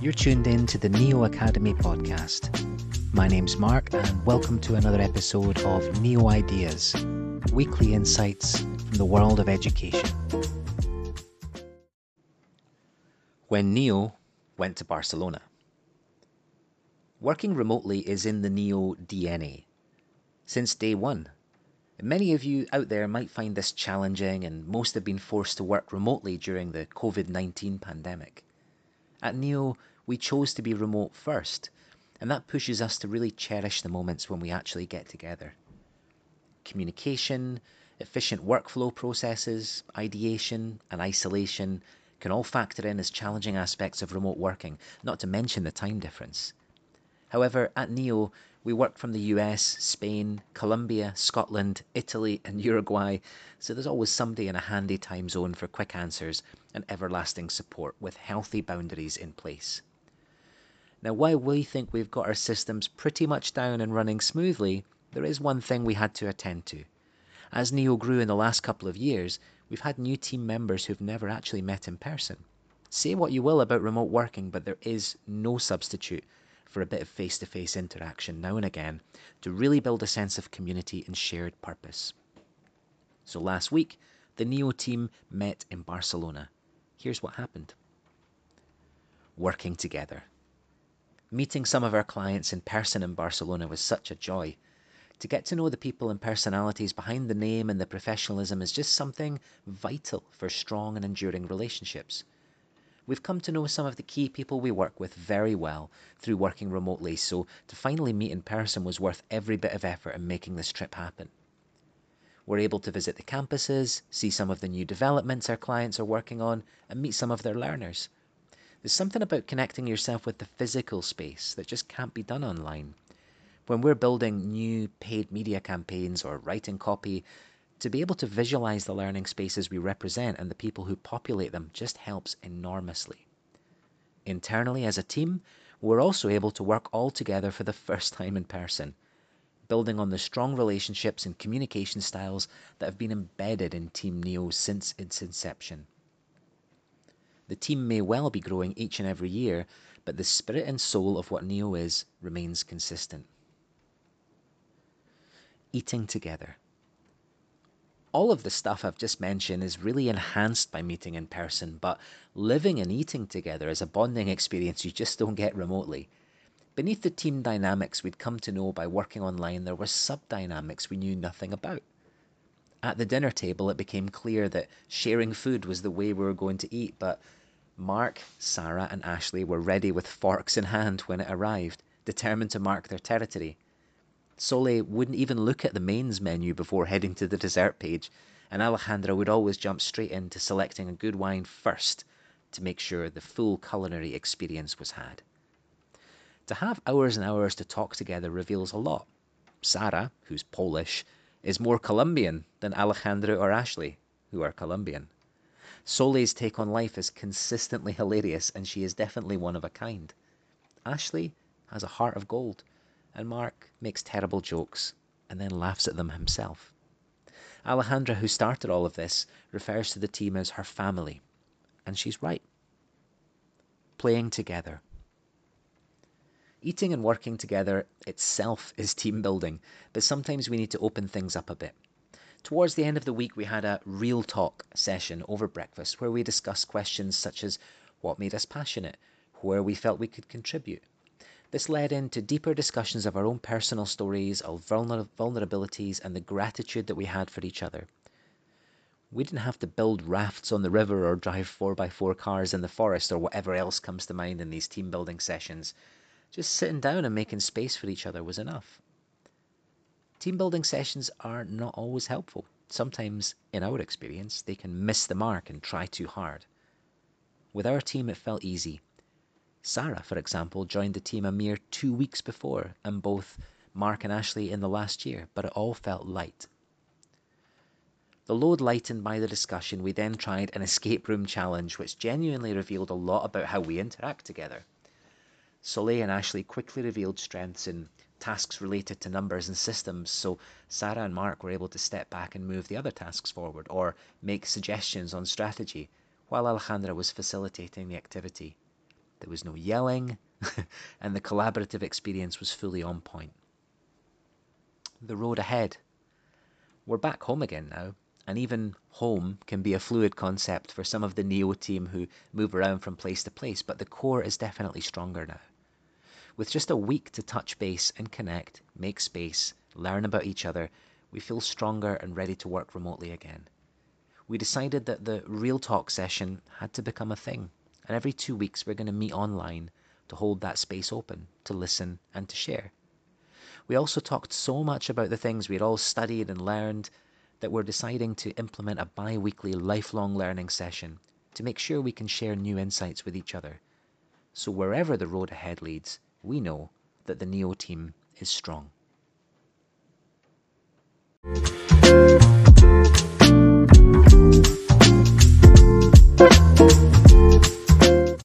You're tuned in to the Neo Academy podcast. My name's Mark, and welcome to another episode of Neo Ideas weekly insights from the world of education. When Neo went to Barcelona. Working remotely is in the Neo DNA. Since day one, Many of you out there might find this challenging, and most have been forced to work remotely during the COVID 19 pandemic. At Neo, we chose to be remote first, and that pushes us to really cherish the moments when we actually get together. Communication, efficient workflow processes, ideation, and isolation can all factor in as challenging aspects of remote working, not to mention the time difference. However, at Neo, we work from the US, Spain, Colombia, Scotland, Italy, and Uruguay, so there's always somebody in a handy time zone for quick answers and everlasting support with healthy boundaries in place. Now, while we think we've got our systems pretty much down and running smoothly, there is one thing we had to attend to. As Neo grew in the last couple of years, we've had new team members who've never actually met in person. Say what you will about remote working, but there is no substitute for a bit of face to face interaction now and again to really build a sense of community and shared purpose. So last week, the NEO team met in Barcelona. Here's what happened working together. Meeting some of our clients in person in Barcelona was such a joy. To get to know the people and personalities behind the name and the professionalism is just something vital for strong and enduring relationships. We've come to know some of the key people we work with very well through working remotely, so to finally meet in person was worth every bit of effort in making this trip happen. We're able to visit the campuses, see some of the new developments our clients are working on, and meet some of their learners. There's something about connecting yourself with the physical space that just can't be done online. When we're building new paid media campaigns or writing copy, to be able to visualize the learning spaces we represent and the people who populate them just helps enormously. Internally, as a team, we're also able to work all together for the first time in person, building on the strong relationships and communication styles that have been embedded in Team Neo since its inception. The team may well be growing each and every year, but the spirit and soul of what Neo is remains consistent. Eating together all of the stuff I've just mentioned is really enhanced by meeting in person, but living and eating together is a bonding experience you just don't get remotely. Beneath the team dynamics we'd come to know by working online, there were sub dynamics we knew nothing about. At the dinner table, it became clear that sharing food was the way we were going to eat, but Mark, Sarah, and Ashley were ready with forks in hand when it arrived, determined to mark their territory. Sole wouldn't even look at the mains menu before heading to the dessert page, and Alejandra would always jump straight into selecting a good wine first to make sure the full culinary experience was had. To have hours and hours to talk together reveals a lot. Sarah, who's Polish, is more Colombian than Alejandra or Ashley, who are Colombian. Soleil's take on life is consistently hilarious, and she is definitely one of a kind. Ashley has a heart of gold and Mark makes terrible jokes and then laughs at them himself. Alejandra, who started all of this, refers to the team as her family, and she's right. Playing together. Eating and working together itself is team building, but sometimes we need to open things up a bit. Towards the end of the week, we had a real talk session over breakfast where we discussed questions such as what made us passionate, where we felt we could contribute, this led into deeper discussions of our own personal stories, our vulner- vulnerabilities, and the gratitude that we had for each other. We didn't have to build rafts on the river or drive 4x4 cars in the forest or whatever else comes to mind in these team building sessions. Just sitting down and making space for each other was enough. Team building sessions are not always helpful. Sometimes, in our experience, they can miss the mark and try too hard. With our team, it felt easy. Sarah, for example, joined the team a mere two weeks before, and both Mark and Ashley in the last year, but it all felt light. The load lightened by the discussion, we then tried an escape room challenge, which genuinely revealed a lot about how we interact together. Soleil and Ashley quickly revealed strengths in tasks related to numbers and systems, so Sarah and Mark were able to step back and move the other tasks forward or make suggestions on strategy, while Alejandra was facilitating the activity. there was no yelling, and the collaborative experience was fully on point. The road ahead. We're back home again now, and even home can be a fluid concept for some of the Neo team who move around from place to place, but the core is definitely stronger now. With just a week to touch base and connect, make space, learn about each other, we feel stronger and ready to work remotely again. We decided that the real talk session had to become a thing, and every two weeks we're going to meet online to hold that space open, to listen and to share. We also talked so much about the things we'd all studied and learned that we're deciding to implement a bi weekly lifelong learning session to make sure we can share new insights with each other. So, wherever the road ahead leads, we know that the NEO team is strong.